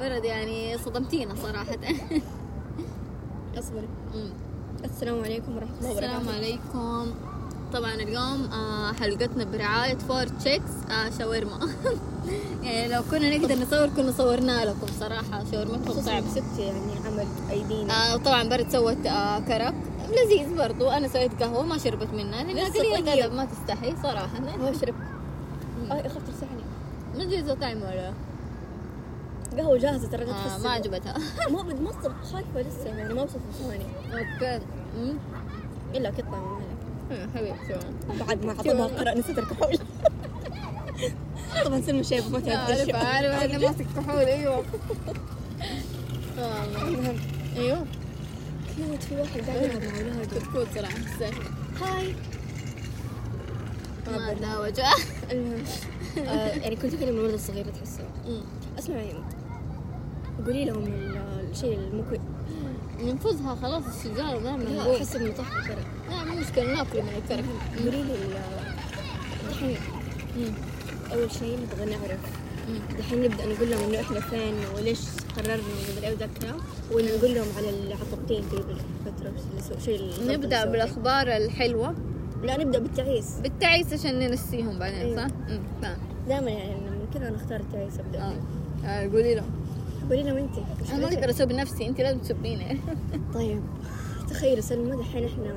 برد يعني صدمتينا صراحة. أصبري. السلام عليكم ورحمة الله وبركاته. السلام عليكم. طبعا اليوم آه، حلقتنا برعاية فور تشيكس آه، شاورما. يعني لو كنا نقدر نصور كنا صورنا لكم صراحة. شاورمتهم خصوصا طعم. ست يعني عمل أيدينا. آه طبعا برد سوت آه كرك. لذيذ برضو. أنا سويت قهوة ما شربت منها لأنها لسه قليلة. طيب. ما تستحي صراحة. هو شرب آه اخاف ترسحني ما أدري إذا طعم ولا قهوة جاهزة ترى لا آه ما عجبتها. ما صرت خايفة لسه يعني ما وصلت ثواني أوكي. إلا قطه شو بعد ما عطبها قرأ نسيت الكحول طبعا سلمى شايفه ما تعرف الشيء. عارفه أنا ماسك كحول أيوه. أيوه. كيوت في واحد قاعد يلعب مع اولاده كتكوت صراحة. هاي. ما ادها وجه المهم. آه، يعني كنت أكلم الولد الصغير تحسه. اسمعي قولي لهم ال- الشيء المكوي. ننفذها خلاص الشجار دائما لا نقول احس انه طاح الكرك لا مو مشكلة ناكل من الكرك قولي لي أمم. أول شيء نبغى نعرف. دحين نبدأ نقول لهم إنه إحنا فين وليش قررنا ومدري إيه وذا الكلام ولا نقول لهم على وش اللي سو- شيء سويته. بالأخبار الحلوة. لا نبدأ بالتعيس. بالتعيس عشان ننسيهم بعدين أيوة. صح؟ فاهم. دائما يعني من كذا نختار التعيس ابدا. آه. فيه. آه، قولي لهم. قولي لهم انت أنا ما؟ أقدر أسوي بنفسي انت لازم تسبيني طيب. تخيلوا سلمى دحين إحنا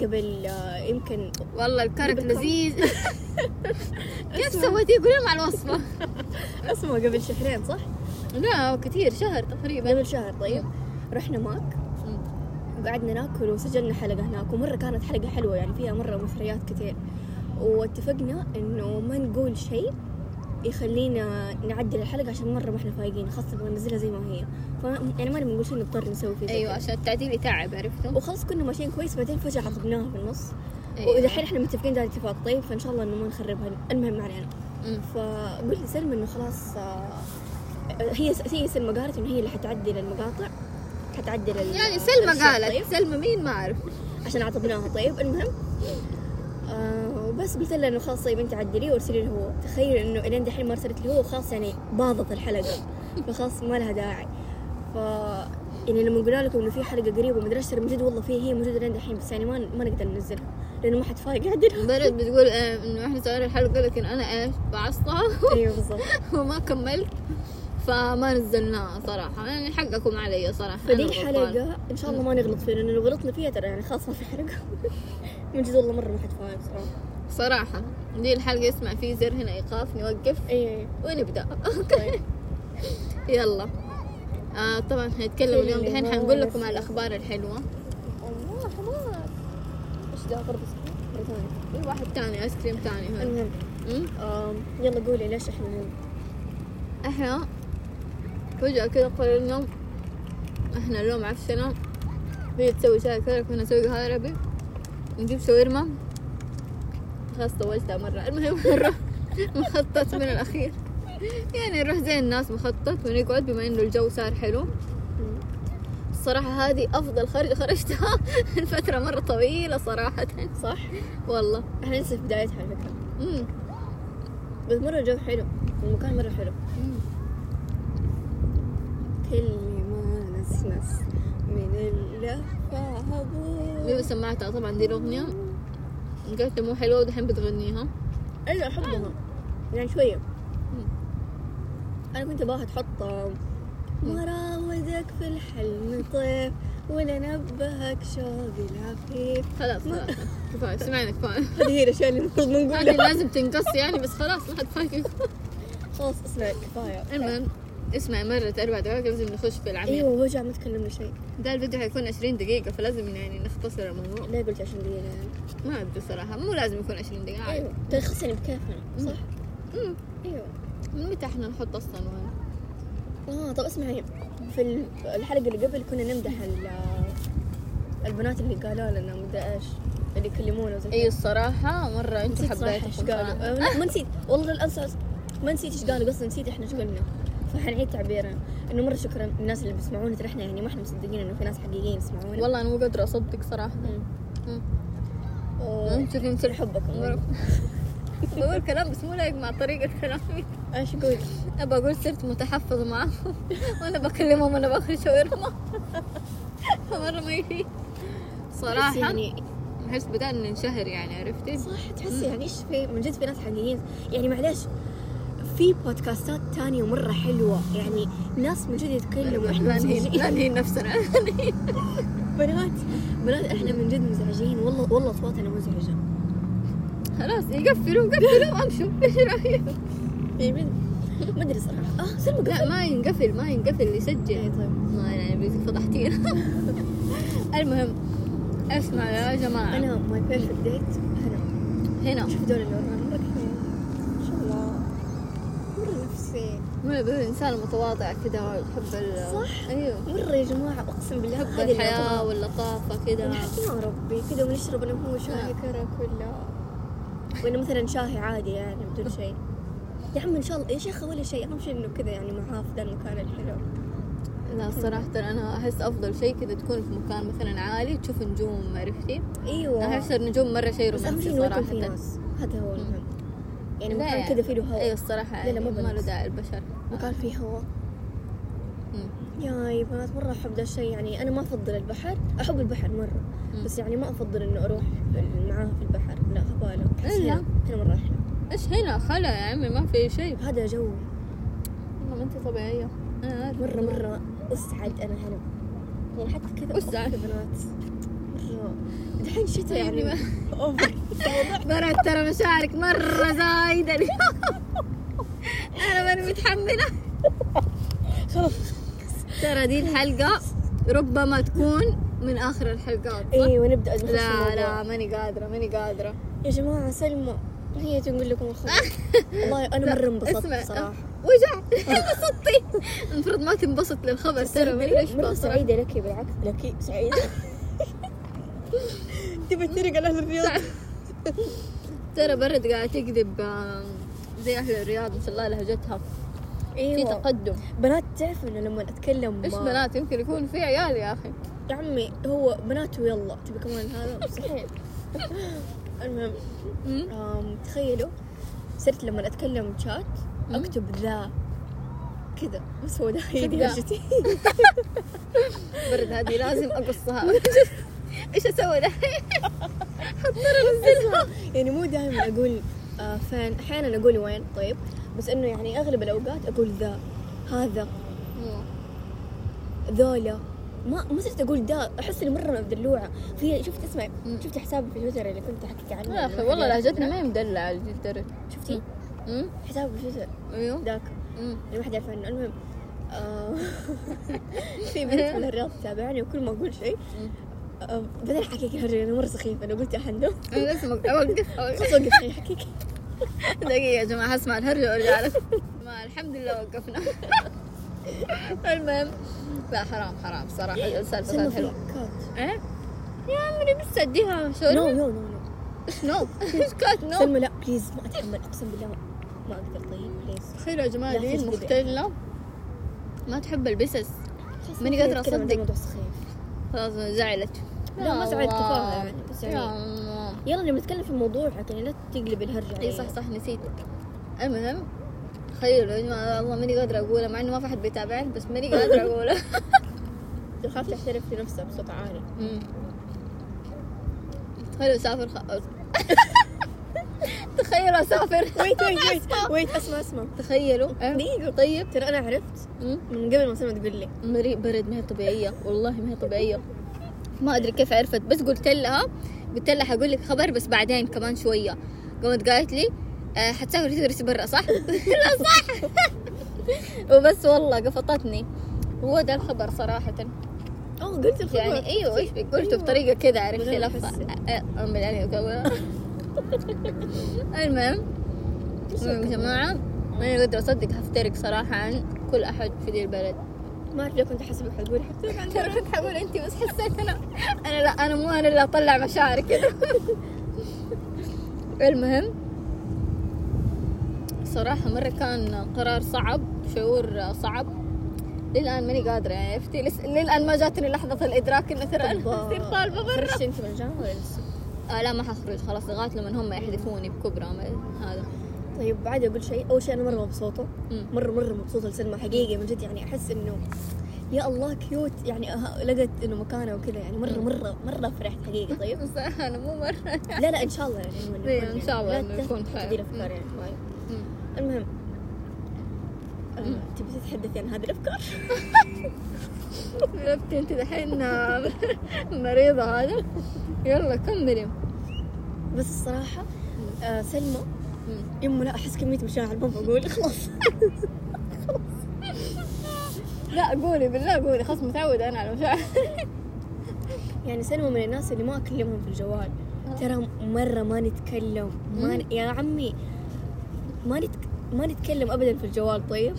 قبل آه، يمكن والله الكرك. لذيذ. كيف سويتي قولي على الوصفة. اسمه قبل شهرين صح؟ لا كثير شهر تقريبا. قبل شهر طيب. رحنا ماك. وقعدنا ناكل وسجلنا حلقة هناك ومرة كانت حلقة حلوة يعني فيها مرة مثريات كثير. واتفقنا إنه ما نقول شيء يخلينا نعدل الحلقة عشان مرة ما إحنا فايقين خاصة نبغى ننزلها زي ما هي. ف يعني ما نبغى نقول شيء نضطر نسوي فيه أيوه. عشان التعديل يتعب عرفتوا وخلاص كنا ماشيين كويس بعدين فجأة عطبناها في النص. أيوة. ودحين إحنا متفقين ده الاتفاق. طيب فإن شاء الله إنه ما نخربها. المهم ما علينا. فقلت لسلمى إنه خلاص آه، هي هي سلمى قالت إنه هي اللي حتعدل المقاطع حتعدل يعني سلمى الأشياء، طيب. قالت سلمى مين ما أعرف. عشان عطبناها. طيب المهم آه وبس قلت لها إنه خلاص طيب أنت عدليه وارسلي له. هو تخيل إنه الين دحين ما ارسلت له هو خلاص يعني باظت الحلقة. فخلاص ما لها داعي. ف يعني لما قلنا لكم إنه في حلقة قريبة ومدري إيش من جد والله في هي موجودة لين دحين بس يعني ما ما نقدر ننزلها لأنه ما حد فايق يعدلها برد بتقول آه، إنه إحنا سوينا الحلقة لكن أنا إيش بعصتها أيوه بالضبط. وما كملت. فما نزلناها صراحة. يعني حقكم علي صراحة فدي. الحلقة إن شاء الله ما نغلط فيها لأنه لو غلطنا فيها ترى يعني خلاص ما في حلقه من جد والله مرة ما حد فايق صراحة. صراحة. دي الحلقة يسمع في زر هنا ايقاف نوقف. اي ونبدأ. طيب. يلا. آه طبعا حنتكلم كل اليوم دحين حنقول لكم. على الأخبار الحلوة. الله حمار إيش ده برضه مرة ثانية. في واحد تاني آيس كريم تاني هنا المهم. يلا قولي ليش إحنا هنا إحنا فجأة كذا قررنا إحنا اليوم عفشنا هي تسوي شاي كذا كنا نسوي قهوة عربي نجيب شاورما. خلاص طولتها مرة. المهم نروح مخطط من الأخير. يعني نروح زي الناس مخطط ونقعد بما إنه الجو صار حلو. الصراحة هذه أفضل خرجة خرجتها الفترة مرة طويلة صراحة. صح؟ والله. إحنا لسه في بدايتها على فكرة. بس مرة الجو حلو المكان مرة حلو. مم. كل ما نسنس من اللفة هبوط سمعتها طبعا دي الأغنية. قلت مو حلوة ودحين بتغنيها أيوه أحبها. يعني شوية. أنا كنت باها تحط مراودك في الحلم طيف ولا نبهك شوقي العفيف خلاص خلاص. كفاية سمعنا كفاية. هذه هي الأشياء اللي المفروض ما هذه نقولها لازم تنقص يعني بس خلاص ما حد فاكر خلاص اسمع كفاية. المهم. اسمع مرة أربع دقائق لازم نخش في العميق إيوه وجع ما تكلمنا شيء. ده الفيديو حيكون 20 دقيقة فلازم يعني نختصر الموضوع. لا قلت عشان دقيقة يعني؟ ما أدري صراحة مو لازم يكون 20 دقيقة إيوه تلخص يعني بكيفنا صح؟ مم. إيوه. من متى إحنا نحط أصلا وين؟ آه طب اسمعي في ال- الحلقة اللي قبل كنا نمدح ال- البنات اللي قالوا لنا مدري إيش؟ اللي يكلمونا وزي اي. الصراحة مرة نسيت صراحة إيش قالوا. آه، ما نسيت. والله الأنصار ما نسيت إيش قالوا قصدي نسيت إحنا إيش قلنا. فحنعيد تعبيرنا إنه مرة شكرا الناس اللي بيسمعونا ترى إحنا يعني ما إحنا مصدقين إنه في ناس حقيقيين يسمعونا والله أنا مو قادرة أصدق صراحة مم. مم. و- مم. شوفي مثل حبكم. بقول كلام بس مو لايق مع طريقة كلامي إيش أقول؟ أبى أقول صرت متحفظة معاهم وأنا بكلمهم وأنا باكل شاورما مرة ما يفي صراحة يعني أحس بدأنا ننشهر يعني عرفتي؟ صح تحسي يعني إيش في من جد في ناس حقيقيين يعني معلش في بودكاستات تانية مرة حلوة. يعني ناس من جد يتكلموا إحنا مزعجين. نفسنا. بنات بنات إحنا من جد مزعجين. والله والله أصواتنا مزعجة. خلاص يقفلوا قفلوا وامشوا إيش رأيك؟ من- ما أدري صراحة. آه سلمى لا ما ينقفل ما ينقفل يسجل. طيب. ما يعني فضحتينا المهم أسمع يا جماعة. أنا my perfect date هنا. هنا. شوف دول اللي ورانا مرة كثير ما شاء الله مرة بيقول انسان متواضع كذا يحب ال صح. أيوه. مرة يا جماعة أقسم بالله يحب الأغراض. واللطافة كذا نحن يا ربي كذا ونشرب أنا وهو شاي. كرك ولا ولا مثلا شاي عادي يعني بدون شيء. يا عم إن شاء الله يا شيخة ولا شيء أهم شيء إنه كذا يعني معاه في ذا المكان الحلو. لا صراحة أنا أحس أفضل شيء كذا تكون في مكان مثلا عالي تشوف نجوم عرفتي؟ إيوه. أحس النجوم مرة شيء رومانسي صراحة ناس. هذا هو المهم. يعني مكان كذا فيه له أيوة هواء الصراحة لا، لا، يعني ما له. داعي البشر. مكان فيه هواء. يا بنات مرة أحب ذا الشيء يعني أنا ما أفضل البحر أحب البحر مرة مم. بس يعني ما أفضل إنه أروح معاه في البحر لا هبالة. إلا. هنا هنا مرة أحلى. إيش هنا؟ خلا يا عمي ما في شيء هذا جوي والله ما أنت طبيعية. أنا عارفة. مرة مرة أسعد أنا هنا. يعني حتى كذا أسعد. بنات. مرة. دحين شتاء يعني. بنات ترى مشاعرك مرة زايدة أنا ماني متحملة. خلاص. ترى دي الحلقة ربما تكون من آخر الحلقات صح؟ أيوه نبدا نخش في لا. لا ماني قادرة ماني قادرة. يا جماعة سلمى. هي تقول لكم الخبر والله أنا مرة انبسطت اسمع صراحة. وجع. انبسطتي. المفروض ما تنبسط للخبر ترى ما ادري إيش مرة بصراحة. سعيدة لك بالعكس لك سعيدة. تبى ترق على أهل الرياض ترى برد قاعد تكذب آم، زي أهل الرياض ما شاء الله لهجتها. في أيوه. تقدم. بنات تعرف إنه لما أتكلم إيش ما- بنات؟ يمكن يكون في عيال يا أخي. يا عمي هو بنات ويلا تبي كمان هذا؟ مستحيل المهم تخيلوا صرت لما أتكلم شات مم. أكتب ذا. كذا. بس هو ده هي. لهجتي برد هذه لازم أقصها. إيش أسوي ده يعني مو دائما أقول آه فين أحيانا أقول وين؟ طيب بس إنه يعني أغلب الأوقات أقول ذا هذا. ذولا. ما ما صرت أقول ذا أحس إني مرة دلوعه في شفت اسمع مم. شفت حسابي في تويتر اللي كنت احكيك عنه. يا أخي لما والله لهجتنا ما هي مدلعة الدرجه شفتي. حسابي في تويتر. أيوه. ذاك. اللي ما حد يعرف عنه. المهم آه، في بنت من الرياض تتابعني وكل ما أقول شيء آه، بعدين أحكيك هرجة أنا مرة سخيفة أنا قلت عنده أنا لازم أوقف أوقف. أحكيك. دقيقة يا جماعة هسمع الهرجة وأرجع ما الحمد لله وقفنا. المهم لا حرام حرام صراحة. السالفة كانت حلوة. إيه؟ يا عمري بس اديها no شاورما no no no no cat no سلمى لا please ما اتحمل أقسم بالله ما- أقدر. طيب please تخيلوا يا جماعة دي. المختلة ما تحب البسس ماني ما قادرة سخيف. خلاص زعلت. لا، ما زعلت الله. تفاهة يعني، يلا نبي نتكلم في الموضوع يعني لا تقلب الهرجة إي. صح صح نسيت. المهم تخيلوا يا جماعة والله ماني قادرة أقولها مع إنه ما في أحد بيتابعني بس ماني قادرة أقولها تخاف تعترف لنفسك بصوت عالي. مم. تخيلوا أسافر خ... تخيلوا أسافر. wait wait wait wait اسمع اسمع. تخيلوا. دقيقة. طيب. ترى أنا عرفت. من قبل ما سلمى تقول لي. مريء برد ما هي طبيعية. والله ما هي طبيعية. ما أدري كيف عرفت بس قلت لها قلت لها حقول لك خبر بس بعدين كمان شوية قامت قالت لي آه حتسافري تدرسي برا صح؟ لا صح. وبس والله قفطتني. هو ده الخبر صراحة. آه قلت الخبر. يعني إيوه إيش قلته بطريقة كذا عرفتي. أه، أم يعني كذا. المهم المهم يا جماعة ما أقدر أصدق هفترق صراحة عن كل أحد في ذي البلد. ما اعرف ليه كنت احسبك حتقولي حتى عن ترى كنت حقول انت بس حسيت أنا أنا لا أنا مو أنا اللي أطلع مشاعري كذا. المهم صراحة مرة كان قرار صعب شعور صعب. للآن ماني قادرة يعني عرفتي. للآن ما جاتني لحظة الإدراك إنه ترى أنا بصير طالبة برا انت من الجامعة ولا لسه؟ آه لا ما حخرج خلاص لغاية لما هم يحذفوني بكبرى هذا. طيب بعد أقول شيء أول شيء أنا مرة مبسوطة. مرة مرة مبسوطة لسلمى حقيقي من جد يعني أحس إنه يا الله كيوت يعني لقت إنه مكانه وكذا يعني مرة. مرة مرة فرحت حقيقي طيب صراحة أنا مو مرة لا لا إن شاء الله يعني إيه، يكون إن شاء الله لا إنه يكون خير. أفكار يعني. المهم آه،. تبي تتحدثي عن هذه الأفكار؟ عرفتي أنت دحين مريضة هذا يلا كملي بس الصراحة آه سلمى. يمه لا أحس كمية مشاعر ما بقول خلاص. لا قولي بالله قولي خلاص متعودة أنا على مشاعر يعني سلمى من الناس اللي ما أكلمهم في الجوال. ترى مرة ما نتكلم. ما ن... يا عمي ما نتك... ما نتكلم ابدا في الجوال طيب؟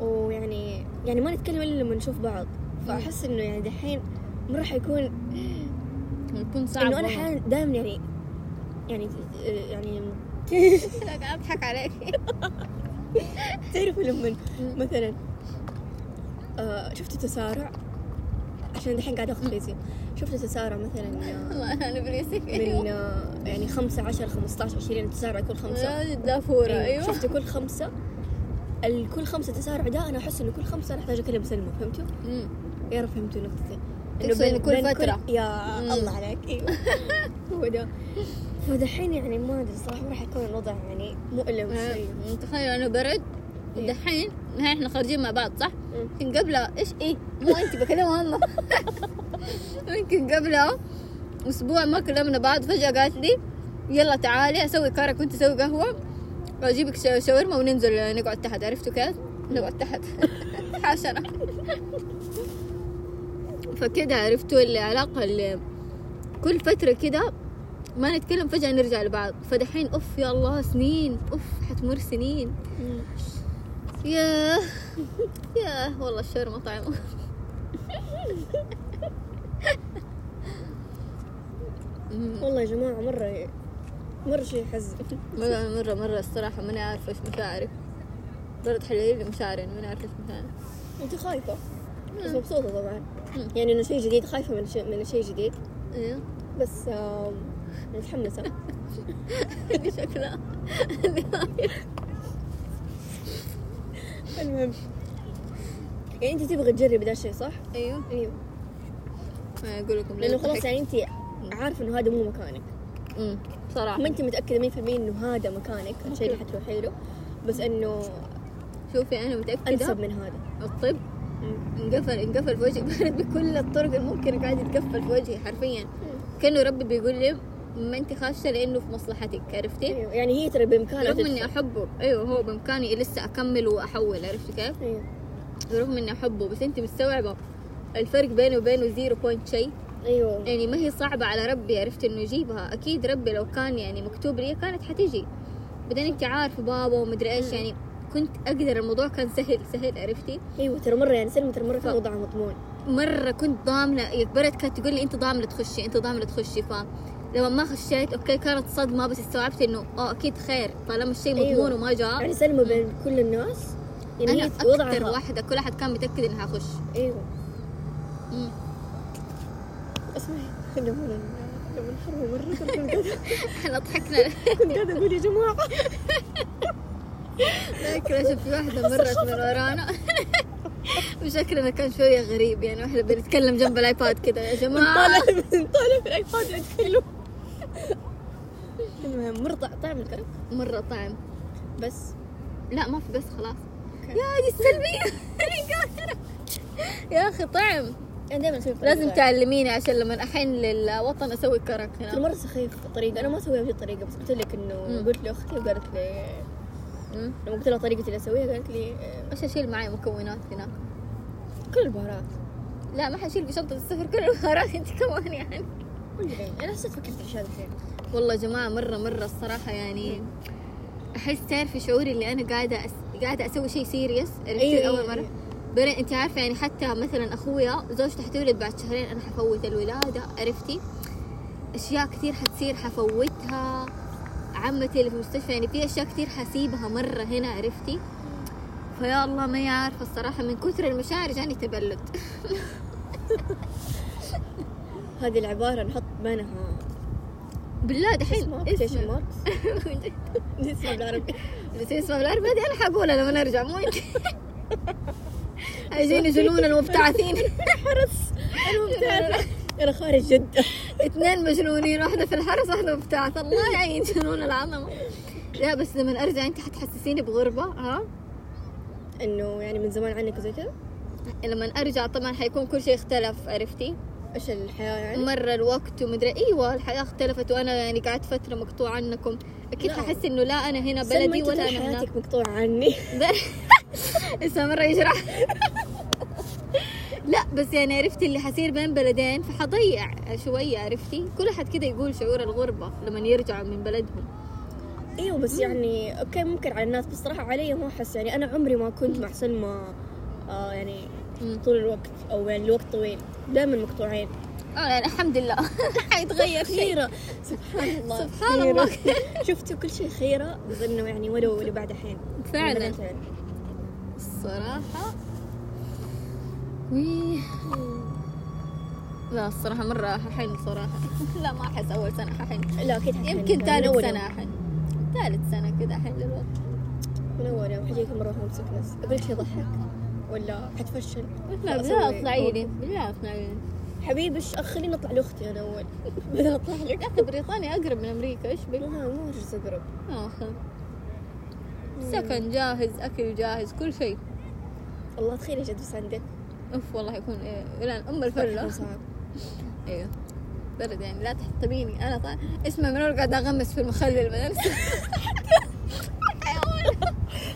ويعني يعني ما نتكلم إلا لما نشوف بعض. فأحس إنه يعني دحين مره حيكون يكون صعب إنه أنا والله. أحيانا دائما يعني يعني يعني أضحك عليك. تعرفوا لما مثلا آه شفتوا تسارع؟ عشان دحين قاعد آخذ فيزياء شفتوا تسارع مثلا آه، والله أنا بريسك من آه، يعني خمسة عشر خمسة عشر عشرين تسارع كل خمسة. دافورة أيوة. أيوه. شفتوا كل خمسة. الكل خمسة تسارع ده أنا أحس إنه كل خمسة أنا أحتاج أكلم سلمى فهمتوا؟ يا رب فهمتوا نقطتي. إنه كل فترة. يا. الله عليك أيوه هو ده. فدحين يعني ما أدري الصراحه ما راح يكون الوضع يعني مؤلم آه، شوي تخيل أنا برد إيه. دحين نحن إحنا خارجين مع بعض صح؟ مم. يمكن قبلها إيش إيه؟ مو أنت بكلمها هم يمكن قبلها أسبوع ما كلمنا بعض فجأة قالت لي يلا تعالي أسوي كارك وأنت تسوي قهوة واجيبك شا- شاورما وننزل نقعد تحت عرفتوا كيف؟ نقعد تحت حشرة فكده عرفتوا العلاقة اللي كل فترة كده ما نتكلم فجأة نرجع لبعض. فدحين أوف يا الله سنين. أوف حتمر سنين. ياه. ياه. والله الشاورما طعمه. والله يا جماعة مرة مرة شيء يحزن مرة مرة مرة الصراحة ماني عارفة إيش مشاعري. حليل لي مشاعري ماني عارفة إيش مشاعري. أنت خايفة؟ بس مم. مبسوطة طبعا. يعني إنه شيء جديد خايفة من شيء من شيء جديد. أيوه بس آم، متحمسه اللي شكلها المهم. يعني انت تبغى تجربي ذا الشيء صح؟ أيوه. أيوه. أقول لكم لأنه خلاص يعني انت عارفه إنه هذا مو مكانك. امم صراحة. ما انت متأكدة 100% إنه هذا مكانك. الشيء اللي حتروحي له بس إنه شوفي أنا متأكدة أنسب من هذا. الطب انقفل انقفل في وجهي بكل الطرق الممكنة قاعد يتقفل في وجهي حرفيا. كأنه ربي بيقول لي ما انت خاشة لأنه في مصلحتك عرفتي؟ أيوه يعني هي ترى بإمكانها رغم إني. أحبه أيوه هو بإمكاني لسه أكمل وأحول عرفتي كيف؟ أيوه. رغم إني أحبه بس أنت مستوعبة الفرق بيني وبينه zero point شيء؟ أيوه. يعني ما هي صعبة على ربي عرفت إنه يجيبها. أكيد ربي لو كان يعني مكتوب لي كانت حتيجي. بعدين أنت عارفة بابا ومدري إيش يعني كنت أقدر الموضوع كان سهل سهل عرفتي؟ أيوه ترى مرة يعني سلمى ترى مرة ف- وضعها مضمون. مرة كنت ضامنة يكبرت كانت تقول لي أنت ضامنة تخشي أنت ضامنة تخشي ف لما ما خشيت أوكي كانت صدمة بس استوعبت إنه آه أكيد خير. طالما الشيء مضمون أيوة. وما جاء. يعني سلمى بين كل الناس. يعني أنا هي أكثر وضعها. واحدة كل أحد كان متأكد إنها اخش أيوه. اسمعي لما لما الحرب مرة كنت إحنا ضحكنا. كنت قاعدة أقول يا جماعة. فاكرة شفت واحدة مرت من ورانا. وشكلنا كان شوية غريب يعني واحدة بنتكلم جنب الآيباد كذا يا جماعة. طالع طالع في الآيباد يتكلم المهم مرة طع- طعم الكرك مرة طعم. بس. لا ما في بس خلاص. يا دي السلبية يا أخي طعم. أنا دائما أسوي لازم. تعلميني عشان لما احن للوطن أسوي كرك هنا مرة سخيف الطريقة أنا ما اسويها بهذه الطريقة بس قلت لك إنه. قلت لأختي وقالت لي. لما قلت لها طريقة اللي أسويها قالت لي آه، وش اشيل معي مكونات هناك. كل البهارات. لا ما حشيل في شنطة السفر كل البهارات. أنت كمان يعني. أنا حسيت فكرت في الأشياء الحين والله يا جماعة مرة مرة الصراحة يعني أحس تعرفي شعوري اللي أنا قاعدة أس... قاعدة أسوي شيء سيريس عرفتي؟ أيوة، أول أيوة، مرة. أيوة. بعدين أنت عارفة يعني حتى مثلا أخويا زوجته حتولد بعد شهرين أنا حفوت الولادة عرفتي؟ أشياء كثير حتصير حفوتها عمتي اللي في المستشفى يعني في أشياء كثير حسيبها مرة هنا عرفتي؟ فيا الله ما عارفة الصراحة من كثر المشاعر جاني تبلد. هذه العبارة نحط بينها بالله دحين. quotation marks اسمه بالعربي بس اسمه بالعربي هذه أنا حقولها لما نرجع مو أنت. عايزين جنون المبتعثين. حرس المبتعث. أنا خارج جدة. اثنين مجنونين واحدة في الحرس واحدة مبتعث الله يعين جنون العظمة. لا بس لما أرجع أنت حتحسسيني بغربة ها؟ إنه يعني من زمان عنك وزي كذا؟ لما أرجع طبعا حيكون كل شيء اختلف عرفتي؟ إيش الحياة يعني؟ مرة الوقت ومدري إيوه الحياة اختلفت وأنا يعني قعدت فترة مقطوع عنكم. أكيد. ححس إنه لا أنا هنا بلدي ولا انا هناك. حياتك مقطوعة عني. لسه مرة يجرح. لا بس يعني عرفتي اللي حصير بين بلدين فحضيع شوية عرفتي؟ كل أحد كده يقول شعور الغربة لما يرجعوا من بلدهم. إيوه بس يعني أوكي ممكن على الناس بس علي ما أحس. يعني أنا عمري ما كنت مع سلمى آه يعني. طول الوقت أو يعني الوقت طويل. دائما مقطوعين. آه يعني الحمد لله. حيتغير خيرة. سبحان الله. سبحان خيرة. الله. شفتوا كل شيء خيرة؟ انه يعني ولو ولو بعد حين فعلا. يعني. الصراحة وي. لا الصراحة مرة ححن صراحة لا ما أحس أول سنة ححن لا أكيد حتحن يمكن من ثالث أول سنة. أحن ثالث سنة كذا أحن للوقت. من أول يوم. حجيك مرة هوم سكنس أقول لك شيء يضحك. ولا حتفشل؟ لا بالله اطلعي لي بالله اطلعي لي. حبيبي إيش خليني أطلع لأختي أنا أول. بدل أطلع لك. يا أخي بريطانيا أقرب من أمريكا إيش بك؟ لا مو جزء أقرب. آخر سكن جاهز أكل جاهز كل شيء. الله تخيلي جد بس عندك أوف والله يكون إيه الان ام الفله صعب. أيوه برد يعني لا تحطبيني أنا طبعا اسمع من أول قاعدة أغمس في المخلل بدل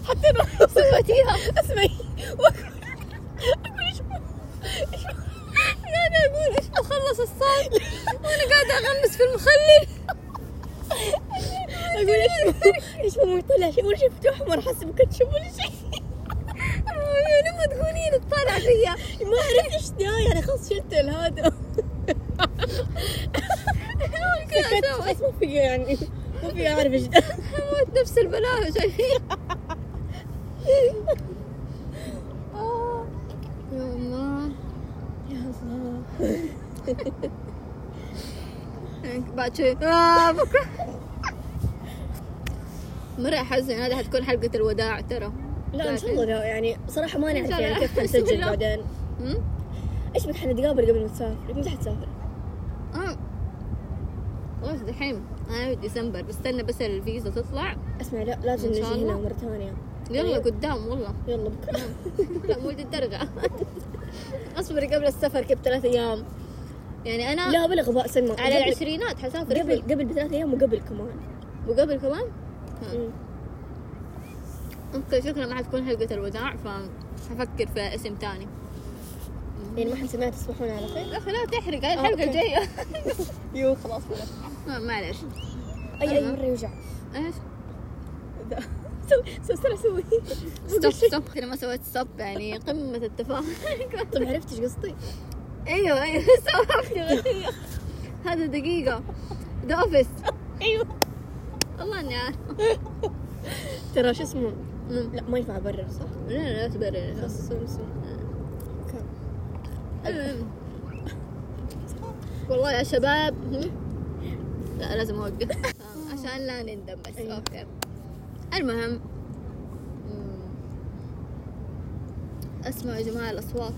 حتى أنا صفتيها اسمعي أقول إيش قاعدة بخلص الصوت وأنا قاعدة أغمس في المخلل. أقول إيش إيش ما يطلع شيء؟ ولا مفتوح ما راح احسب كاتشب ولا شيء. لما تقولين تطالع فيا. ما عرفت إيش ده يعني خلاص شلت هذا سكت. خلاص ما في يعني. ما في أعرف إيش موت نفس البلاوي. شايفين. يا الله. يا الله. بعد شوي. آه بكرة. مرة أحزن. هذه حتكون حلقة الوداع ترى. لا إن شاء الله لا. يعني صراحة ما نعرف يعني. كيف حنسجل الله. بعدين؟ إيش بك حنتقابل قبل ما تسافر؟ متى حتسافر؟ خلاص دحين. في ديسمبر. بستنى بس الفيزا تطلع. اسمع لا لازم نجي هنا. مرة ثانية. يلا طيب. قدام والله. يلا بكرة. لا مو الدرجة أصبري قبل السفر كيف ثلاث أيام؟ يعني أنا لا بلا غباء سلمى على العشرينات حسافر قبل قبل بثلاث أيام وقبل كمان. وقبل كمان. okay شكلها ما حتكون حلقة الوداع فحفكر في اسم تاني. يعني ما حنسميها تصبحون على خير؟ يا أخي لا تحرق. هاي الحلقة. الجاية يو خلاص معلش. اي أي. مرة يوجع. إيش؟ سوي سوي سوي stop stop. أنا ما سويت stop يعني قمة التفاهم طب عرفت إيش قصدي؟ أيوه أيوه. غثية هذا دقيقة. the office أيوه. والله إني عارفة. ترى شو اسمه. لا ما ينفع أبرر صح؟ لا لا تبرر. خلاص. والله يا شباب؟ لا لازم أوقف. عشان لا نندم بس. أيوة. أوكي. المهم. اسمعوا يا جماعة الأصوات.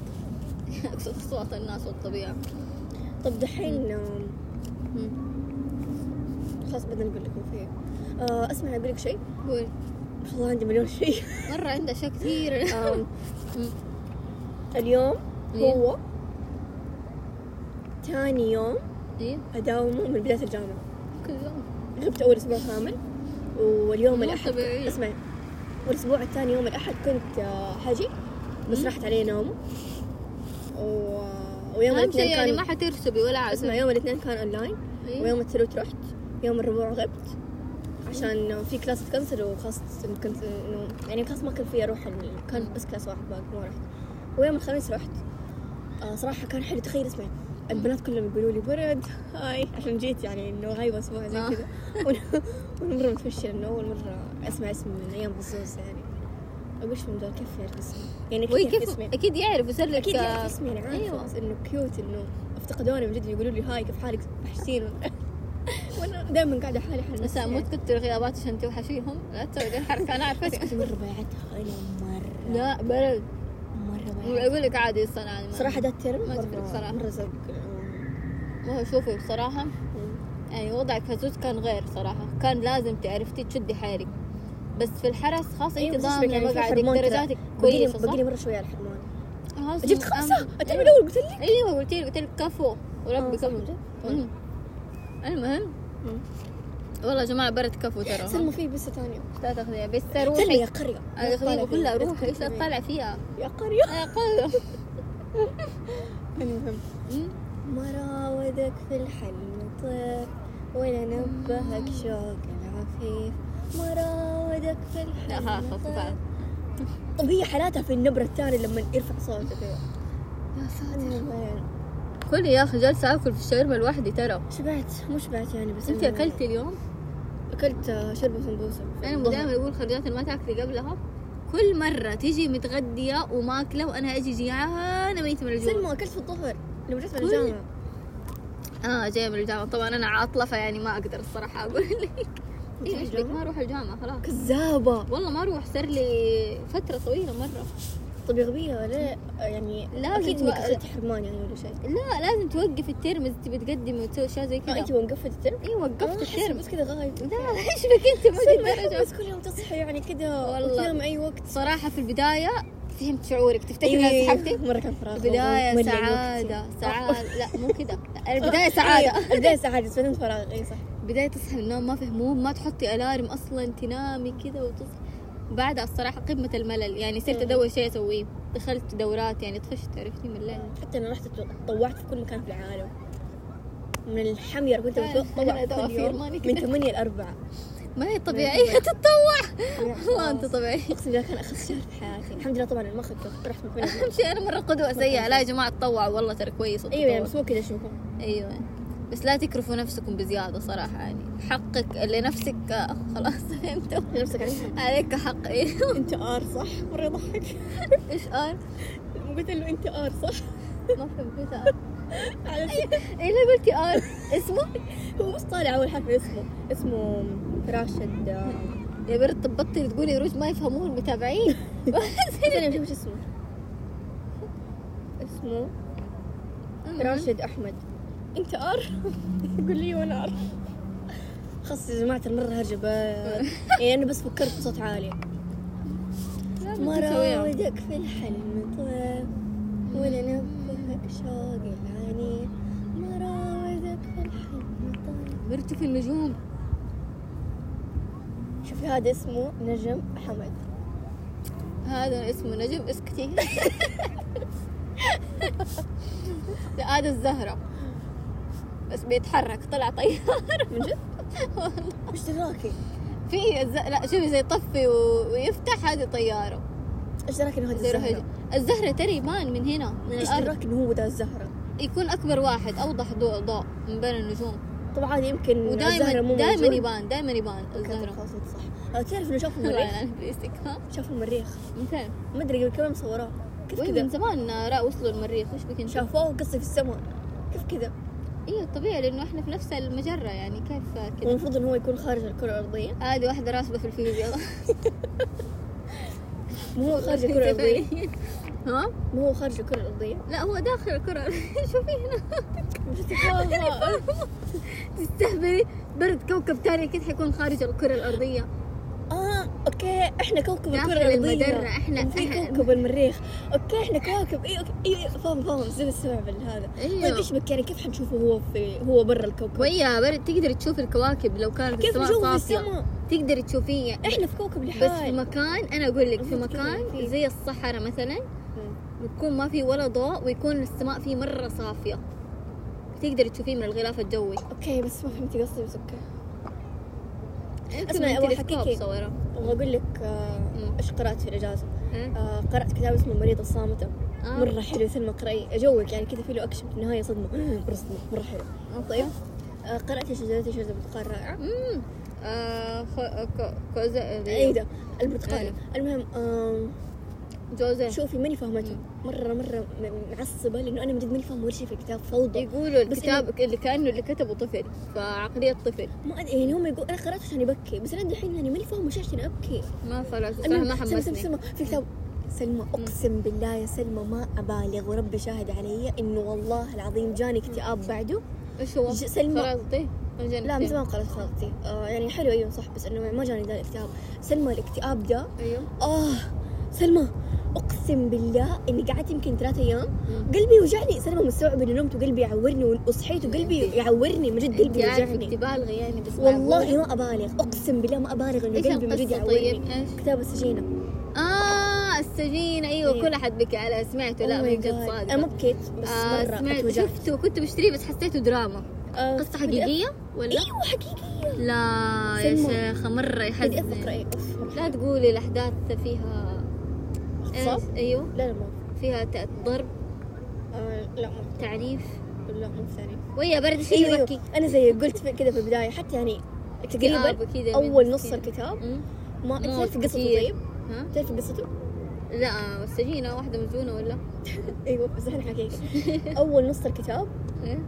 اصوات الناس والطبيعة. طب دحين. خلاص بدنا نقول لكم فيه آه اسمع أقول لك شيء. قول. والله عندي مليون شيء. مرة عنده أشياء كثير. اليوم إيه. هو ثاني يوم إيه. أداومه من بداية الجامعة. كل يوم. غبت أول أسبوع كامل. واليوم الأحد. اسمعي والأسبوع الثاني يوم الأحد كنت آه، حجي بس. راحت علي نومه. و... ويوم اهم شيء الاثنين يعني كان ما حترسبي ولا اسمع عسل يوم الاثنين كان اونلاين إيه. ويوم الثلاث رحت يوم الربوع غبت. عشان في class تكنسل وخلاص كنت إنه يعني class ما كان فيه أروح. كان بس class واحد باقي ما رحت. ويوم الخميس رحت. آه صراحة كان حلو. تخيل اسمعي البنات كلهم يقولوا لي برد hi. عشان جيت يعني إنه غايبه أسبوع زي آه. كذا. وأنا- وأنا مره متفشلة إنه أول مرة أسمع اسمي من أيام بزوز يعني. أقول شو من دول كيف يعرف اسمي؟ يعني كيف يعرف كيف اسمي. أكيد يعرف يصير لك أكيد يعرف اسمي يعني عارفة. بس إنه cute إنه أفتقدوني من جد يقولوا لي hi كيف حالك؟ وحشتين ولا أنا دائما قاعدة حالي حال بس مو. تكتر غيابات عشان توحشيهم لا تسوي ذي الحركة أنا بس عارفة كنت مره بايعتها أنا مرة. لا برد مرة أقول لك عادي يعني صراحة ده الترم ما تفرق مرة. صراحة. مرة زق ما هو شوفي بصراحة يعني وضعك زوج كان غير صراحة. كان لازم تعرفتي تشدي حيلك. بس في الحرس خاص انت بس ضامنة يعني مقعدك. درجاتك لي كويسة بقي صح؟ مرة شوية على الحرمان خلاص جبت خمسة؟ الترم. الأول قلت لك أيوه قلت لك قلت لك كفو. وربي آه، صح كفو؟ مم. المهم والله يا جماعة برد كفو ترى سلمى في بس ثانية. لا تاخذيها بس سلمى روحي. يا قرية. هذه خذيها كلها روحي. إيش تطالع فيها. يا قرية. يا قلب المهم. مم. ما راودك في الحلم طير ولا نبهك شوق العفيف. ما راودك في طير طب هي حالاتها في النبرة الثانية لما يرفع صوته كذا يا ساتر. كلي يا أخي جالسة آكل في الشاورما لوحدي ترى. شبعت مو شبعت يعني بس انت أكلتي اليوم؟ أكلت شربة سمبوسة. أنا دائما أقول خرجات ما تأكلي قبلها. كل مرة تيجي متغدية وماكلة وأنا أجي جيعانة ميتة من الجوع. سلمى أكلت في الظهر. لما جيت من الجامعة. آه جاية من الجامعة. طبعا أنا عاطلة فيعني ما أقدر الصراحة أقول لك. أيوه إيش بك ما أروح الجامعة خلاص. كذابة. والله ما أروح صار لي فترة طويلة مرة. طب يا غبية ليه؟ يعني لازم أكيد إنك اخذتي حرمان يعني ولا شيء. لا لازم توقف ال term إذا تبي تقدمي وتسوي أشياء زي كذا. أنت وقفت ال term؟ آه، وقفت أحس ال term. بس كذا غايب. لا إيش بك أنت؟ الدرجة بس كل يوم تصحي يعني كذا والله. أي وقت. صراحة في البداية فهمت شعورك. أيوة، أيوة سحبتي مرة كان فراغ. البداية ملي سعادة وقتي. سعادة. لا مو كذا. البداية سعادة. أيوة، البداية سعادة بس بعدين فراغ. اي صح. بداية تصحي من النوم ما في هموم ما تحطي alarm أصلا تنامي كذا وتصحي. بعدها الصراحة قمة الملل يعني صرت أدور شيء أسويه. دخلت دورات يعني طفشت عرفتي من الليل. حتى أنا رحت تطوعت في كل مكان في العالم. من الحمير كنت أنا- بتطوع أنا كل يوم. من كده. 8 ل 4 ما هي طبيعية تتطوع. والله أنت. طبيعية اقسم بالله كان أخذ شهر في حياتي. الحمد لله طبعا ما أخذته. رحت من 8 أهم شيء أنا مرة قدوة سيئة. لا يا جماعة تطوعوا والله ترى كويس أيوه يعني. بس مو كذا شوفوا. أيوه. بس لا تكرفوا نفسكم بزيادة صراحة يعني حقك اللي نفسك آه، خلاص فهمتوا نفسك عليها عليك حق أيوه انت آر صح؟ مرة يضحك إيش آر؟ قلت له انت آر صح؟ ما فهمت آر. على إيه اللي قلتي آر. اسمه؟ هو بس طالع أول حرف اسمه. اسمه راشد آه، يا برد طب بطلي تقولي روج ما يفهمون المتابعين. نشوف إيش اسمه. اسمه راشد أحمد. انت ار؟ يقول لي وأنا ار. خلاص يا جماعة المرة هرجبات يعني أنا بس فكرت بصوت عالي. ما راودك في الحلم طيب ولا نبهك شوق العنيف ما راودك في الحلم طيب برتي في النجوم. شوفي هذا اسمه نجم حمد. هذا اسمه نجم اسكتي هذا الزهرة. بس بيتحرك طلع طيار من جد؟ وش دراكي؟ في الز... لا شوفي زي طفي و... ويفتح هذه طيارة إيش دراك انه الزهرة؟ رهج الزهرة ترى يبان من هنا من إيش الأرض دراك انه هو ذا الزهرة؟ يكون أكبر واحد أوضح ضوء ضوء من بين النجوم طبعا يمكن ودائما دائما. يبان دائما يبان الزهرة خلاص صح تعرف إنه شافوا والله المريخ؟ شافوا المريخ متى ما أدري قبل كم مصوراه كيف كذا؟ من زمان وصلوا المريخ وش بك شافوه قصدي في السماء كيف كذا؟ أيوه طبيعي لأنه إحنا في نفس المجرة يعني كيف كذا والمفروض إنه هو يكون خارج الكرة الأرضية. هذه واحدة راسبة في الفيزياء مو هو خارج الكرة الأرضية. ها؟ مو هو خارج الكرة الأرضية. لا هو داخل الكرة شوفي هنا. تستهبلي. برد كوكب ثاني أكيد حيكون خارج الكرة الأرضية. آه okay إحنا كوكب الأرضية. المجرة، إحنا- في كوكب المريخ. okay إحنا كواكب اي okay اي فاهم فاهم زي السبب هذا. أيوه. طيب إيش بك يعني كيف حنشوفه هو في هو برا الكوكب؟ ويا برد تقدري تشوفي الكواكب لو كانت كيف السماء السماء؟ تقدري تشوفيه إحنا في كوكب بس في لحال مكان أنا أقول لك في مكان. زي الصحراء مثلا بتكون ما في ولا ضوء ويكون السماء فيه مرة صافية. تقدري تشوفيه من الغلاف الجوي. okay بس ما فهمتي قصدي بس okay. اسمعي، أحكيكي. صوره أبغى أقول لك آه،. إيش قرأت في الإجازة؟ آه، قرأت كتاب اسمه المريضة الصامتة. آه. مرة حلو سلمى اقرأي أجوك يعني كذا في له أكشن في النهاية صدمة. مرة صدمة مرة حلو. طيب. آه، قرأت شجرتي شجرة برتقال رائعة. امم آه خ... ك... كوزا اي ده البرتقالي إيه. المهم آم، جوزيف شوفي ماني فاهمته مرة مرة م- معصبة لأنه أنا من جد ماني فاهمة ولا شيء في الكتاب فوضى. يقولوا الكتاب اللي كأنه اللي كتبه طفل فعقلية طفل. ما أدري يعني هم يقول أنا قرأته عشان يبكي بس أنا الحين يعني ماني فاهمة وش عشان أبكي ما خلاص المهم، ما سلمى حمسني. سلمى. في كتاب سلمى أقسم بالله يا سلمى ما أبالغ وربي شاهد علي إنه والله العظيم جاني اكتئاب بعده. إيش هو؟ سلمى. لا من زمان قرأت خالتي آه يعني حلو أيوه صح بس إنه ما جاني ذا الاكتئاب. سلمى الاكتئاب ده أيوه. آه سلمى. أقسم بالله إني قعدت يمكن ثلاثة أيام. قلبي وجعني. سلمى مستوعبه اني نمت وقلبي يعورني وصحيت وقلبي يعورني من جد قلبي عارفة انت بالغة يعني بس والله؟ ما أبالغ. أقسم بالله ما أبالغ إنه قلبي من جد طيب؟ يعورني. إيش؟ كتاب السجينة. آه السجين أيوه إيه. كل أحد بكى عليها سمعته. لا Oh من جد. صادق. أنا ما بكيت بس آه سمعت اتوجعت شفته كنت بشتريه بس حسيته دراما. آه، قصة حقيقية ولا؟ أيوه حقيقية. لا يا. شيخة مرة يحزن. أوف لا تقولي الأحداث فيها إيش؟ أيوه لا لا ما فيها ضرب آه لا ما تعنيف لا مو ثاني ويا برد شيء أيوه يبكي أيوه أنا زي قلت كذا في البداية حتى يعني تقريبا أول نص. الكتاب. ما أنت تعرف قصته. طيب؟ ها؟ تعرف قصته؟ لا السجينة واحدة مسجونة ولا؟ أيوه بس إحنا حكيك أول نص الكتاب إيه؟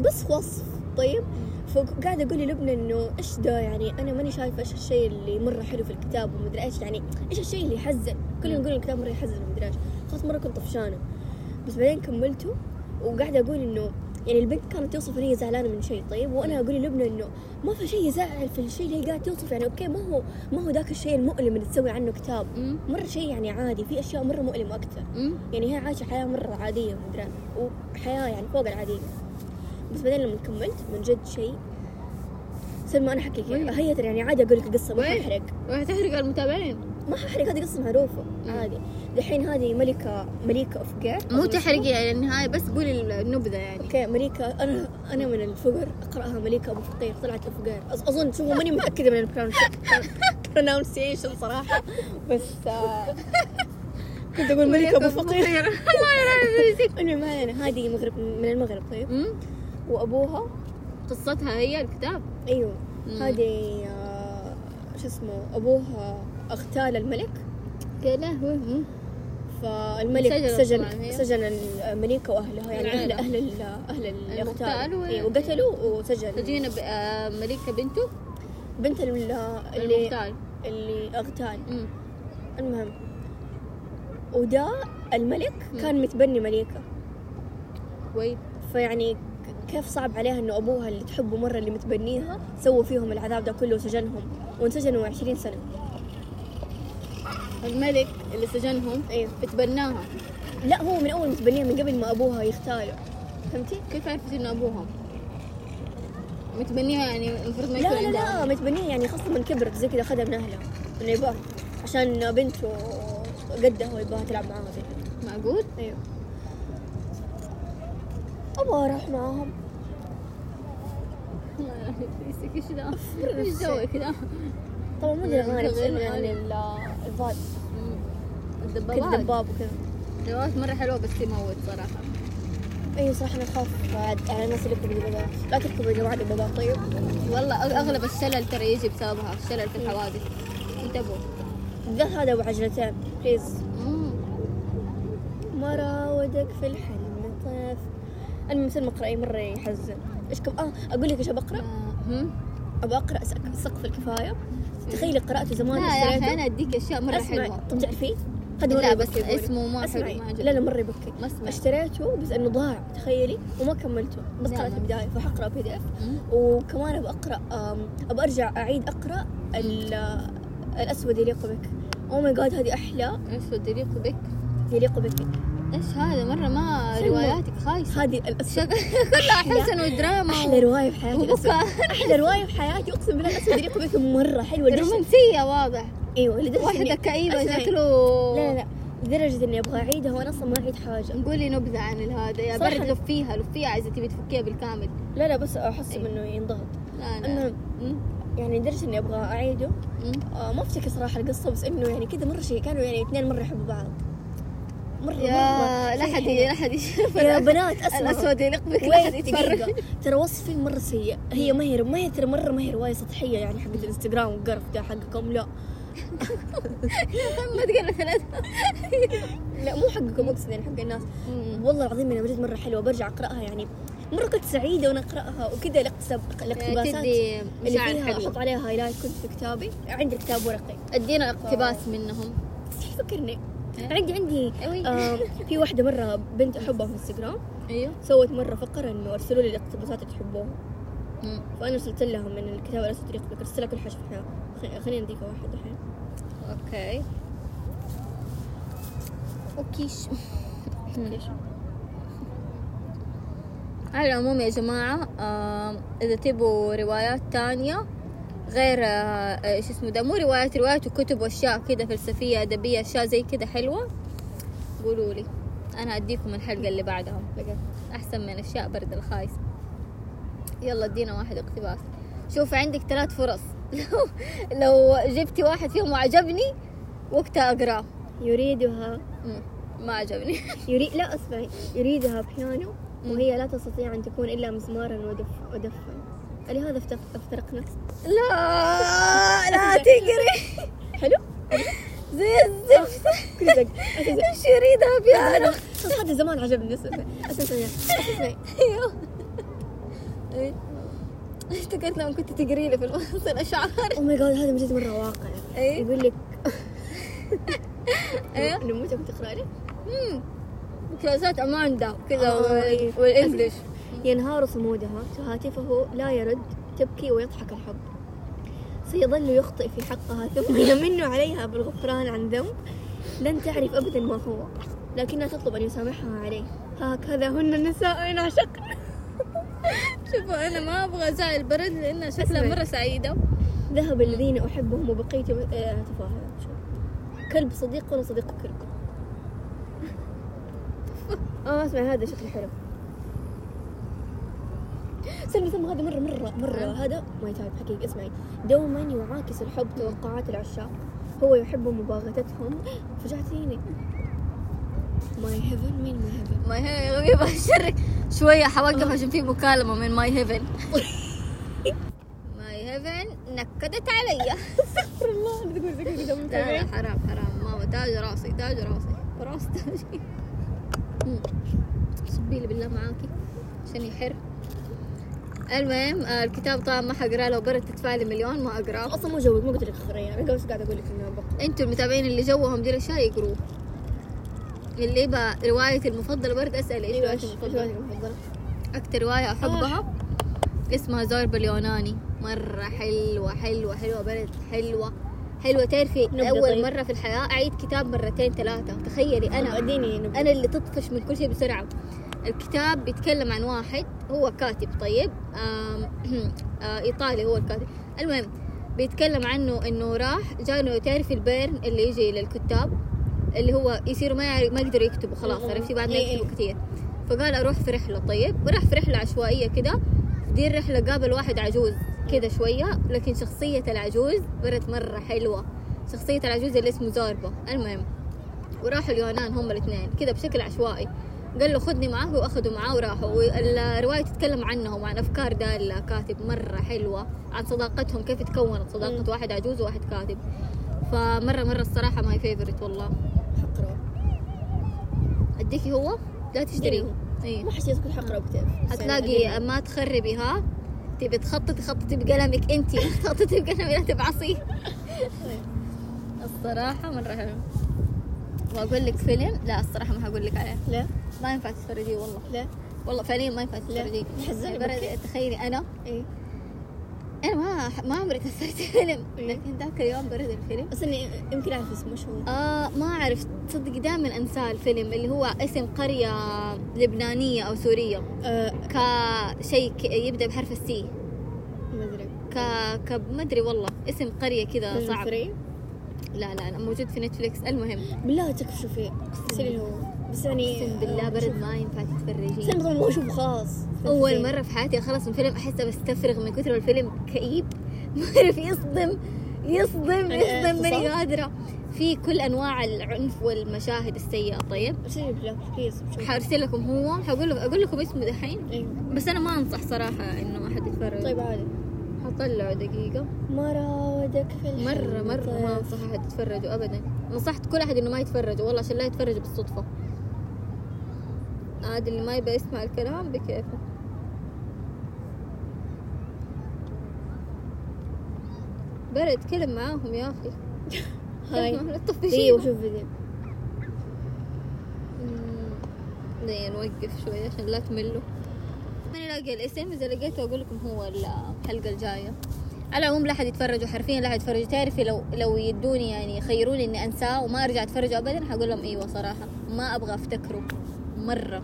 بس وصف طيب فقاعدة أقول للبنى إنه إيش ده يعني أنا ماني شايفة إيش الشيء اللي مرة حلو في الكتاب ومدري إيش يعني إيش الشيء اللي يحزن كلهم يقولون الكتاب مرة يحزن ومدري إيش. خلاص مرة كنت طفشانة. بس بعدين كملته وقاعدة أقول إنه يعني البنت كانت توصف إن هي زعلانة من شيء طيب؟ وأنا أقول للبنى إنه ما في شيء يزعل في الشيء اللي هي قاعدة توصف يعني أوكي ما هو ما هو ذاك الشيء المؤلم اللي تسوي عنه كتاب. مرة شيء يعني عادي في أشياء مرة مؤلمة أكثر أمم. يعني هي عايشة حياة مرة عادية ومدري وحياة يعني فوق العادية. بس بعدين لما كملت من جد شيء سلمى أنا أحكي لك وين؟ هي يعني عادي أقول لك القصة ما وين؟ ححرق وهتحرق المتابعين؟ ما ححرق هذه قصة معروفة. عادي. دحين هذه ملكة مليكة جير مو تحرقي على النهاية بس قولي النبذة يعني. okay مليكة أنا أنا من الفقر أقرأها مليكة أبو فقير طلعت أوفقير أظن شوفوا ماني متأكدة من ال pronunciation صراحة. بس آه، كنت أقول ملكه أبو فقير. المهم ما علينا هذه مغرب من المغرب طيب. وأبوها؟ قصتها هي الكتاب. أيوه. هذه آه، شو اسمه أبوها اغتال الملك يا لهوي. فالملك سجن سجن. سجن الملكة واهلها يعني أهل. أهل أهل و- إيه، وقتلوا وسجن سجينة ب- آه، ملكة بنته بنت ال- اللي المغتال اللي اغتال. المهم وده الملك مم. كان متبني ملكة وي فيعني كيف صعب عليها إنه أبوها اللي تحبه مرة اللي متبنيها سووا فيهم العذاب ده كله وسجنهم وانسجنوا 20 سنة الملك اللي سجنهم أيوه اتبناها لا هو من أول متبنيها من قبل ما أبوها يغتاله فهمتي؟ كيف عرفت إنه أبوهم؟ متبنيها يعني المفروض ما لا يكون لا عندها لا متبنيها يعني خاصة من كبرت زي كذا خدها من أهلها إنه يبغاها عشان بنته قدها ويبغاها تلعب معاها زي كذا معقول؟ أيوه أبغى أروح معاهم الله يحفظك إيش ذا؟ إيش جوك كذا؟ طبعا مو ذي الاغاني بس يعني الفايب الدبابات دباب وكذا. دبابات مرة حلوة بس تموت صراحة. أيوه صراحة أنا أخاف عاد على الناس اللي يركبوا دبابات لا تركبوا يا جماعة دبابات طيب. والله أغلب الشلل ترى يجي بسببها الشلل في الحوادث. انتبهوا. بالذات هذا أبو عجلتين بليز مم. ما راودك في الحلم طيف المهم سلمى اقرأي مرة يحزن. إيش كم آه أقول لك إيش بقرا آه،؟ أبغى أقرأ سق- سقف الكفاية. تخيلي قراته زمان لا يا أخي اشتريته أنا أديك أشياء مرة اسمع حلوة. طب هذا مرة لا بس يقولي. اسمه ما حلو ما لا لا مرة يبكي. ما أسمع. اشتريته بس إنه ضاع تخيلي. وما كملته. بس قرأت. البداية فحقرا PDF مم. وكمان أبغى أقرأ آم، أبغى أرجع أعيد أقرأ ال- الأسود يليق بك. oh my god هذه أحلى. اسود يليق بك؟ يليق بك. إيش هذا؟ مرة ما. رواياتك خايسة. هذه الاسود كلها حزن ودراما أحلى رواية في حياتي أحلى رواية في حياتي أقسم بالله الأسود يليق بك مرة حلوة. لدرجة- رومانسية واضح. إيوه لدرجة كئيبة اسمعي. شكله. لا لا لدرجة إني أبغى أعيدها وأنا أصلا ما أعيد حاجة. نقولي نبذة عن هذا يا. برد لفيها لفيها إذا تبي تفكيها بالكامل. لا لا بس أحس أيوة. إنه ينضغط. لا لا. يعني لدرجة إني أبغى أعيده. آه ما أفتكر صراحة القصة بس إنه يعني كذا مرة شيء كانوا يعني اثنين مرة يحبوا بعض. مرة يا لا حد. لا حد يا بنات أسمعوا. الأسود يليق بك لا حد يتفرج. ترى وصف فيلم مرة سيء. هي ما هي ما هي ترى مرة ما هي رواية سطحية يعني حقت الإنستغرام والقرف ده حقكم لا. قال ثلاثة لا مو حقكم أقصد يعني حق الناس. والله العظيم انها بجد مرة حلوة برجع أقرأها يعني. مرة كنت سعيدة وأنا أقرأها وكذا الاقتباسات اللي فيها أحط عليها highlight كنت في كتابي. عندي كتاب ورقي. أدينا اقتباس منهم. فكرني عندي عندي. آه في واحدة مرة بنت أحبها في انستغرام أيوه. سوت مرة فقرة إنه أرسلوا لي الاقتباسات اللي تحبوها. مم. فأنا أرسلت لها من الكتاب الأسود يليق بك أرسلت لها كل حاجة في الحياة. خ- خلينا نديك واحد الحين. okay. اوكيش ليش؟ على العموم يا جماعة آه إذا تبوا روايات تانية غير آه آه، شو اسمه ده مو روايات روايات وكتب وأشياء كده فلسفية أدبية أشياء زي كده حلوة. قولوا لي. أنا أديكم الحلقة اللي بعدها. أحسن من أشياء برد الخايس. يلا ادينا واحد اقتباس. شوف عندك ثلاث فرص. لو لو جبتي واحد فيهم وعجبني وقتها أقرأه. يريدها. ما عجبني. يريد لا اسمعي يريدها بيانو وهي لا تستطيع أن تكون إلا مزمارا ودف ودفا لهذا افترقنا لا لا تقري. حلو؟ زي الزفت. أسمع إيش يريدها بيانو هذا زمان عجبني اسمع اسمع اسمع أيوه. إيه. افتكرت لما كنت تقري لي في الوسط الاشعار أو ماي جاد هذا من جد مرة واقع. إيه. يقول لك متى كنت تقرا لي؟ كلاسات اماندا كذا آه، وال- إيه. والإنجليش. ينهار صمودها هاتفه لا يرد تبكي ويضحك الحب. سيظل يخطئ في حقها ثم يمن عليها بالغفران عن ذنب. لن تعرف ابدا ما هو لكنها تطلب أن يسامحها عليه. هكذا هن النساء إن عشقن. شوفوا أنا ما أبغى ازعل البرد لانها شكلها اسمع. مرة سعيدة. ذهب الذين أحبهم وبقيت آه، تفاهة. شوف. كلب صديق ولا صديق كلب؟ آه اسمع هذا شكله حلو. سلمى سلمى هذا مرة مرة مرة. آه. هذا ما يتعب حقيقي. اسمعي. دوما يعاكس الحب توقعات العشاق هو يحب مباغتتهم. فجعتيني my heaven مين my heaven my heaven بشرك. شوية حوقف عشان في مكالمة من my heaven my heaven نكدت علي. استغفر الله. أنا تقول زي كذا لا. حرام حرام. ماما تاج راسي تاج راسي. راس تاجي مم. صبي لي بالله معاكي. عشان يحر. المهم آه الكتاب طبعا ما حقراه. لو برد تدفع لي مليون ما أقرأه. أصلا مو جوك ما قلت لك اقرأي أنا بس قاعدة أقول لك إنه بقرا أنتوا المتابعين اللي جوهم دي الاشياء يقروه اللي يبقى روايتي المفضلة برد أسأل إيش روايتي المفضلة؟ أكتر رواية أحبها؟ اسمها زورب اليوناني مرة حلوة حلوة حلوة برد حلوة. حلوة. تعرفي أول طيب. مرة في الحياة أعيد كتاب مرتين ثلاثة. تخيلي أنا أديني. أنا اللي تطفش من كل شيء بسرعة. الكتاب بيتكلم عن واحد هو كاتب. طيب؟ آم، آه، إيطالي هو الكاتب. المهم بيتكلم عنه إنه راح جانه تعرفي البيرن اللي يجي للكتاب؟ اللي هو يصيروا ما يعرف ما يقدروا يكتبوا خلاص. عرفتي؟ بعد ما إيه يكتبوا كثير فقال أروح في رحلة. طيب؟ وراح في رحلة عشوائية كده. دي الرحلة قابل واحد عجوز. كده شوية لكن شخصية العجوز برد مرة حلوة. شخصية العجوز اللي اسمه زوربا المهم وراحوا اليونان هم الاثنين كذا بشكل عشوائي. قال له خذني معاه وأخذوا معاه وراحوا. والرواية تتكلم عنهم وعن أفكار ده الكاتب مرة حلوة. عن صداقتهم كيف تكونت صداقة. واحد عجوز وواحد كاتب. فمرة مرة الصراحة my favorite والله. حقرا أديكي هو؟ لا تشتريه. اديني إيه. ما حسيت كنت حقرا بكتاب حتلاقي ما تخربي ها تبي تخططي خططي بقلمك انت. تخططي بقلمي لا تبعصي. الصراحة مرة حلو واقول لك فيلم. لا الصراحة ما هقول لك عليه. لا. ما ينفع تتفرجيه والله. لا. والله فعليا ما ينفع. تتفرجيه بكي. تخيلي أنا. إيه. أنا ما ما عمري تأثرت فيلم. لكن ذاك اليوم برد الفيلم. بس إني يمكن أعرف اسمه شو آه ما أعرف. تصدقي دائما أنساه الفيلم اللي هو اسم قرية لبنانية أو سورية. آه، كشيء يبدأ بحرف ال C. ما أدري. ك ك ما أدري والله. اسم قرية كذا صعب؟ لا لا لا موجود في نتفليكس. المهم. بالله تكفى شوفي سيري هو. بس يعني أقسم بالله برد ما ينفع تتفرجيه سلمى طبعا ما اشوفه خلاص أول مرة في حياتي أخلص من فيلم أحسه بستفرغ من كثر الفيلم. كئيب. ما أعرف يصدم. يصدم يصدم. ماني؟ قادرة. في كل أنواع العنف والمشاهد السيئة. طيب. حارسل لكم هو. حقول لك أقول لكم اسمه دحين. إيه. بس أنا ما أنصح صراحة إنه احد يتفرج. طيب عادي. حط طلعوا دقيقة مراودك في مرة مرة ما طيف. أنصح أحد يتفرجوا ابدا. نصحت كل أحد إنه ما يتفرجوا والله عشان لا يتفرج بالصدفة. عاد اللي ما يبغى يسمع الكلام بكيفه. برد اتكلم معاهم يا أخي. هاي. شيء وشوف فيديو دقيقة نوقف شوي عشان لا تملوا. من ألاقي الاسم إذا لقيته أقول لكم هو الحلقة الجاية. على العموم لا أحد يتفرجوا حرفيا لا أحد يتفرجوا تعرفي لو لو يدوني يعني يخيروني إني أنساه وما أرجع أتفرج ابدا حقول لهم إيوه صراحة. ما أبغى أفتكره. مرة.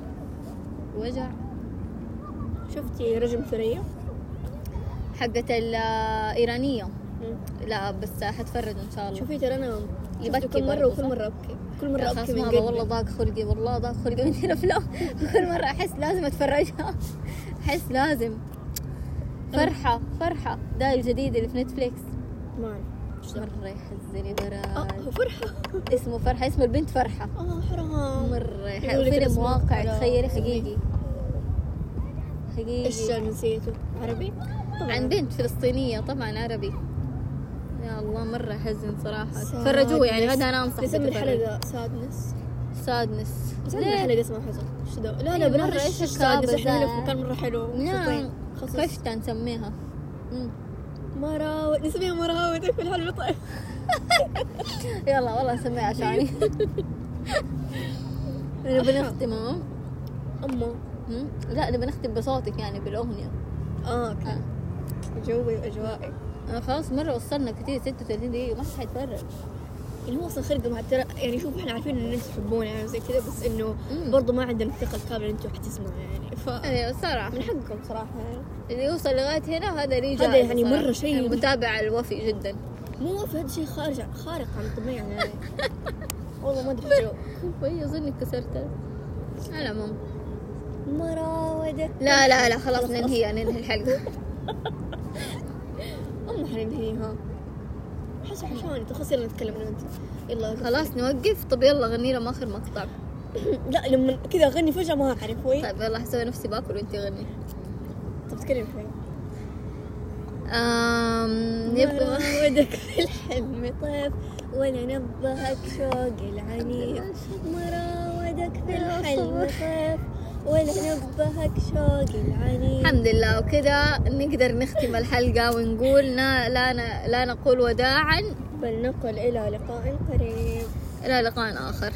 وجع. شفتي رجم ثريا؟ حقت الايرانية لا بس حتفرج إن شاء الله. شوفي ترى أنا يبكي كل مرة برضه، وكل؟ مرة ابكي كل مرة خلاص ابكي من ماما والله قلبي ضاق خلقي والله ضاق خلقي من الافلام كل مرة أحس لازم أتفرجها. أحس لازم. فرحة فرحة. ده الجديد اللي في نتفليكس. ما أعرف. مرة يحزن يا براد هو فرحة اسمه فرحة اسم البنت فرحة آه حرام مرة يح- يقول لك فيلم اسمه واقع لا. تخيلي حقيقي إيش حقيقي جنسيته؟ عربي؟ عن بنت فلسطينية طبعا عربي يا الله مرة يحزن صراحة. تفرجوه يعني هذا أنا انصح نسمي بتفرج. الحلقة sadness sadness نسمي ليه؟ الحلقة اسمها حزن إيش؟ لا لا أيوة، مرة إيش sadness إحنا؟ في مكان مرة حلو. خصص كشتا نسميها. مراود نسميها مراودك في طيب يلا والله نسميها عشاني نبي نختم مم؟ لا نبي نختم بصوتك يعني بالأغنية. آه أوكي. آه. جوي وأجوائي. آه خلاص مرة وصلنا كثير 36 دقيقة ما حد حيتفرج اللي هو أصلا خلق مع ترى يعني شوف إحنا عارفين إن الناس يحبونا يعني زي كذا بس إنه مم. برضو ما عندنا الثقة الكاملة ان أنتم حتسمعوا يعني. ف أيوه صراحة. من حقكم صراحة يعني. اللي يوصل لغاية هنا هذا لي هذا يعني. مرة شيء- المتابع الوفي جدا. مو وفي هذا شيء خارج خارق عن الطبيعه يعني. والله ما أدري شو وهي اظني كسرتها على العموم مراودك لا لا لا خلاص ننهي ننهي الحلقة. اما حننهيها حسب حشاني خلاص يلا نتكلم أنا وأنت؟ يلا. خلاص نوقف. طب يلا غني لهم آخر مقطع. لا لما كذا أغني فجأة ما أعرف وين طيب يلا حسوي نفسي باكل وانتي غني. طب تكلم شوي. آم نبغى مراودك في الحلم طيف ولا نبهك شوق العنيف. مراودك في الحلم طيف ولا نبهك شوق العنيف الحمد لله وكذا نقدر نختم الحلقة ونقول لا لا, لا نقول وداعا. بل نقل إلى لقاء قريب. إلى لقاء آخر.